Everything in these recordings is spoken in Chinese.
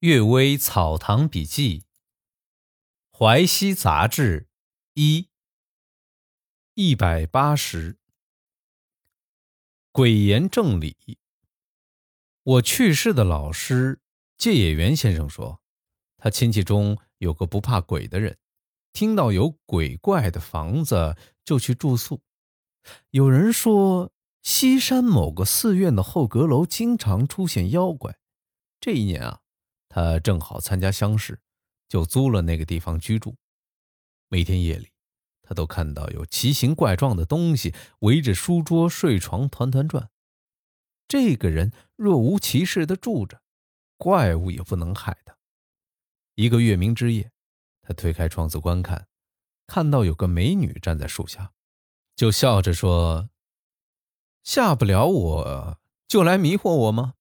阅微草堂笔记，淮西杂志一一百八十。鬼言正理。我去世的老师芥野元先生说，他亲戚中有个不怕鬼的人，听到有鬼怪的房子就去住宿。有人说，西山某个寺院的后阁楼经常出现妖怪。这一年啊。他正好参加乡试，就租了那个地方居住。每天夜里，他都看到有奇形怪状的东西围着书桌、睡床团团转。这个人若无其事的住着，怪物也不能害他。一个月明之夜，他推开窗子观看，看到有个美女站在树下，就笑着说：“吓不了我就来迷惑我吗？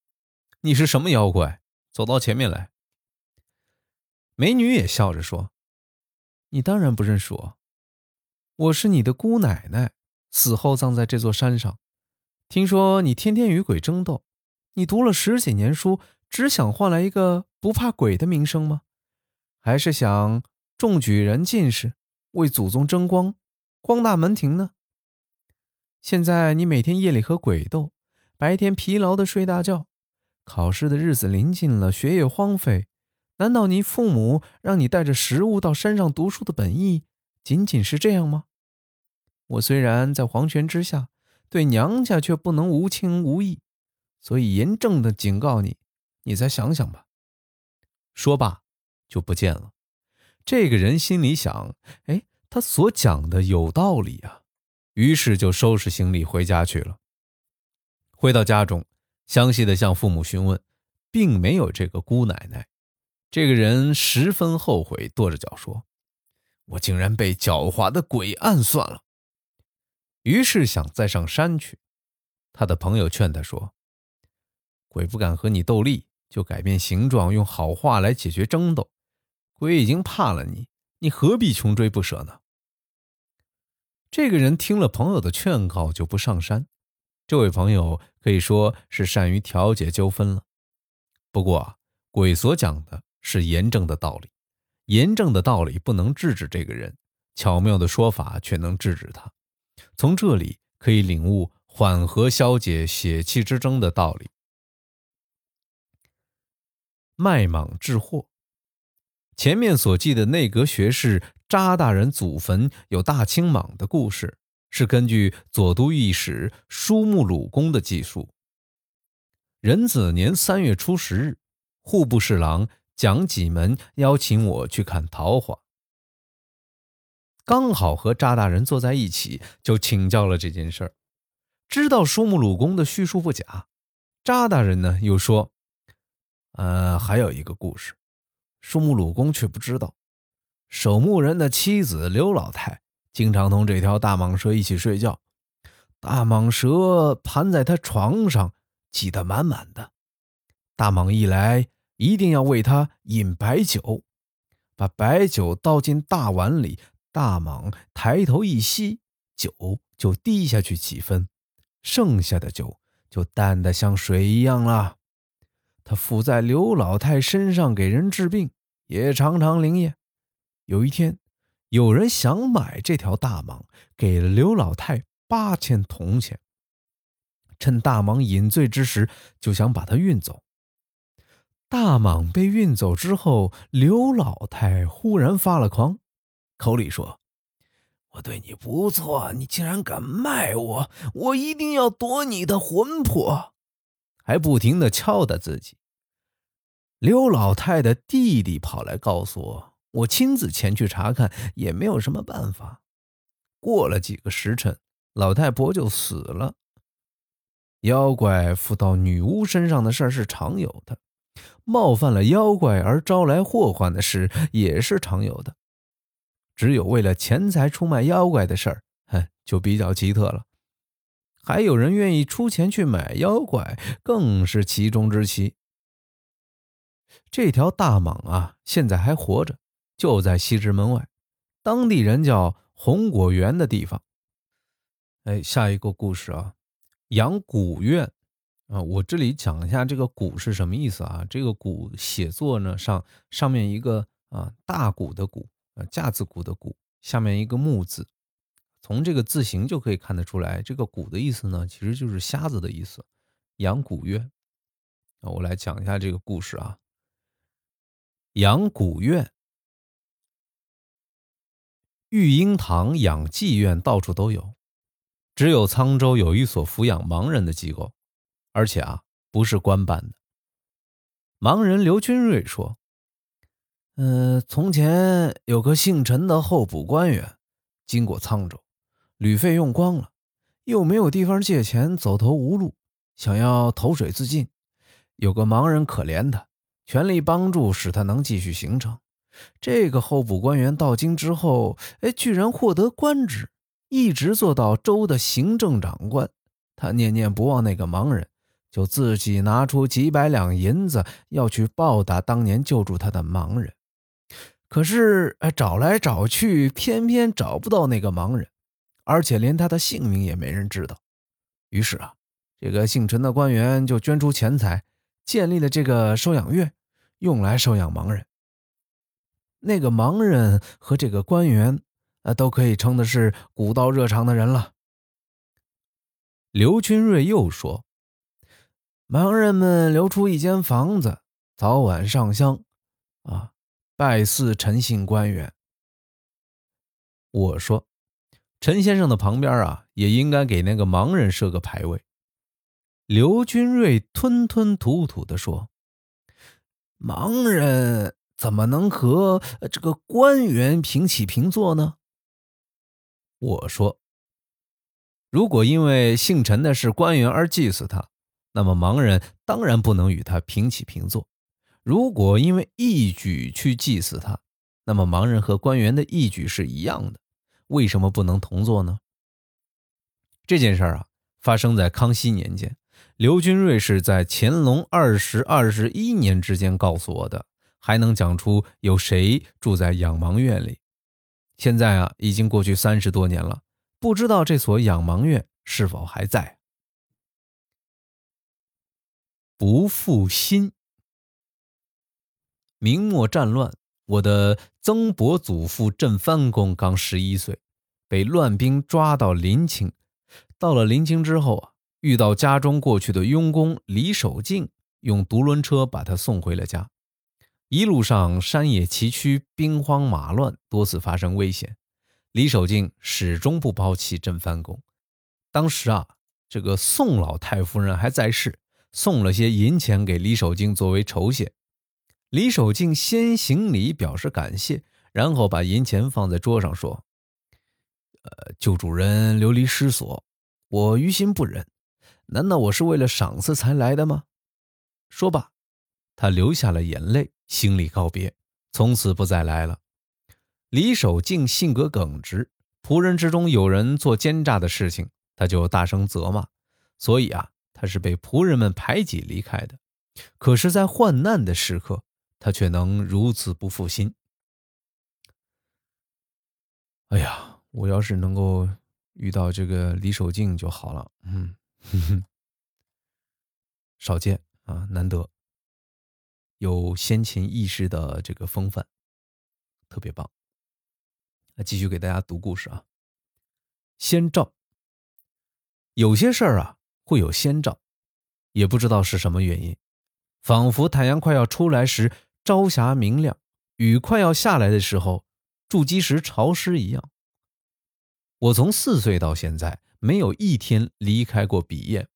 你是什么妖怪？”走到前面来，美女也笑着说：“你当然不认识我，我是你的姑奶奶，死后葬在这座山上。听说你天天与鬼争斗，你读了十几年书，只想换来一个不怕鬼的名声吗？还是想中举人进士，为祖宗争光，光大门庭呢？现在你每天夜里和鬼斗，白天疲劳的睡大觉。”考试的日子临近了，学业荒废，难道你父母让你带着食物到山上读书的本意仅仅是这样吗？我虽然在皇权之下，对娘家却不能无情无义，所以严正的警告你，你再想想吧。说罢，就不见了。这个人心里想：哎，他所讲的有道理啊，于是就收拾行李回家去了。回到家中。详细的向父母询问，并没有这个姑奶奶。这个人十分后悔，跺着脚说：“我竟然被狡猾的鬼暗算了。”于是想再上山去。他的朋友劝他说：“鬼不敢和你斗力，就改变形状，用好话来解决争斗。鬼已经怕了你，你何必穷追不舍呢？”这个人听了朋友的劝告，就不上山。这位朋友可以说是善于调解纠纷了。不过，鬼所讲的是严正的道理，严正的道理不能制止这个人，巧妙的说法却能制止他。从这里可以领悟缓和消解血气之争的道理。卖蟒治祸，前面所记的内阁学士查大人祖坟有大青蟒的故事。是根据左都御史舒穆鲁公的记述。壬子年三月初十日，户部侍郎蒋济门邀请我去看桃花，刚好和查大人坐在一起，就请教了这件事儿。知道舒穆鲁公的叙述不假，查大人呢又说：“呃，还有一个故事，舒穆鲁公却不知道，守墓人的妻子刘老太。”经常同这条大蟒蛇一起睡觉，大蟒蛇盘在他床上，挤得满满的。大蟒一来，一定要为他饮白酒，把白酒倒进大碗里，大蟒抬头一吸，酒就滴下去几分，剩下的酒就淡得像水一样了。他附在刘老太身上给人治病，也常常灵验。有一天。有人想买这条大蟒，给了刘老太八千铜钱。趁大蟒饮醉之时，就想把它运走。大蟒被运走之后，刘老太忽然发了狂，口里说：“我对你不错，你竟然敢卖我，我一定要夺你的魂魄！”还不停的敲打自己。刘老太的弟弟跑来告诉我。我亲自前去查看，也没有什么办法。过了几个时辰，老太婆就死了。妖怪附到女巫身上的事儿是常有的，冒犯了妖怪而招来祸患的事也是常有的。只有为了钱财出卖妖怪的事儿，哼，就比较奇特了。还有人愿意出钱去买妖怪，更是其中之奇。这条大蟒啊，现在还活着。就在西直门外，当地人叫红果园的地方。哎，下一个故事啊，养蛊院。啊，我这里讲一下这个“古”是什么意思啊？这个“古”写作呢，上上面一个啊大鼓的“鼓”，啊架子鼓的“鼓”，下面一个木字。从这个字形就可以看得出来，这个“鼓”的意思呢，其实就是瞎子的意思。养古院，啊，我来讲一下这个故事啊。养古院、育婴堂、养妓院到处都有，只有沧州有一所抚养盲人的机构。而且啊，不是官办的。盲人刘军瑞说：“嗯，从前有个姓陈的候补官员，经过沧州，旅费用光了，又没有地方借钱，走投无路，想要投水自尽。有个盲人可怜他，全力帮助，使他能继续行程。这个候补官员到京之后，哎，居然获得官职，一直做到州的行政长官。他念念不忘那个盲人。”就自己拿出几百两银子，要去报答当年救助他的盲人。可是，哎，找来找去，偏偏找不到那个盲人，而且连他的姓名也没人知道。于是啊，这个姓陈的官员就捐出钱财，建立了这个收养院，用来收养盲人。那个盲人和这个官员，啊，都可以称的是古道热肠的人了。刘军瑞又说。盲人们留出一间房子，早晚上香，啊，拜祀陈姓官员。我说，陈先生的旁边啊，也应该给那个盲人设个牌位。刘军瑞吞吞吐吐地说：“盲人怎么能和这个官员平起平坐呢？”我说：“如果因为姓陈的是官员而祭祀他。”那么盲人当然不能与他平起平坐。如果因为义举去祭祀他，那么盲人和官员的义举是一样的，为什么不能同坐呢？这件事儿啊，发生在康熙年间，刘军瑞是在乾隆二十二十一年之间告诉我的，还能讲出有谁住在养盲院里。现在啊，已经过去三十多年了，不知道这所养盲院是否还在。不负心。明末战乱，我的曾伯祖父郑藩公刚十一岁，被乱兵抓到临清。到了临清之后啊，遇到家中过去的佣工李守敬，用独轮车把他送回了家。一路上山野崎岖，兵荒马乱，多次发生危险。李守敬始终不抛弃郑藩公。当时啊，这个宋老太夫人还在世。送了些银钱给李守敬作为酬谢，李守敬先行礼表示感谢，然后把银钱放在桌上说：“呃，旧主人流离失所，我于心不忍。难道我是为了赏赐才来的吗？”说罢，他流下了眼泪，行礼告别，从此不再来了。李守敬性格耿直，仆人之中有人做奸诈的事情，他就大声责骂，所以啊。他是被仆人们排挤离开的，可是，在患难的时刻，他却能如此不负心。哎呀，我要是能够遇到这个李守敬就好了。嗯，少见啊，难得有先秦义士的这个风范，特别棒。那继续给大家读故事啊。先兆，有些事儿啊。会有先兆，也不知道是什么原因，仿佛太阳快要出来时朝霞明亮，雨快要下来的时候筑基石潮湿一样。我从四岁到现在没有一天离开过笔砚。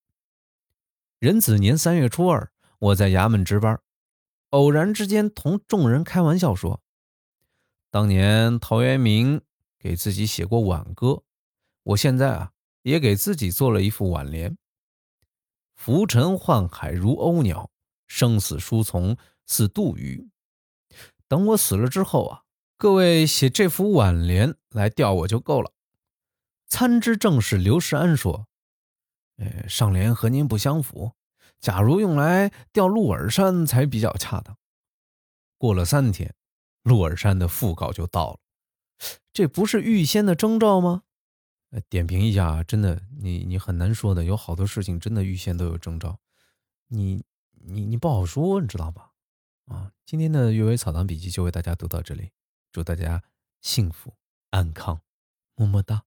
壬子年三月初二，我在衙门值班，偶然之间同众人开玩笑说：“当年陶渊明给自己写过挽歌，我现在啊也给自己做了一副挽联。”浮沉宦海如鸥鸟，生死书从似杜鱼。等我死了之后啊，各位写这幅挽联来吊我就够了。参知政事刘世安说：“呃，上联和您不相符，假如用来钓鹿耳山才比较恰当。”过了三天，鹿耳山的讣告就到了，这不是预先的征兆吗？点评一下，真的，你你很难说的，有好多事情真的预先都有征兆。你你你不好说，你知道吧？啊，今天的阅微草堂笔记就为大家读到这里，祝大家幸福安康，么么哒。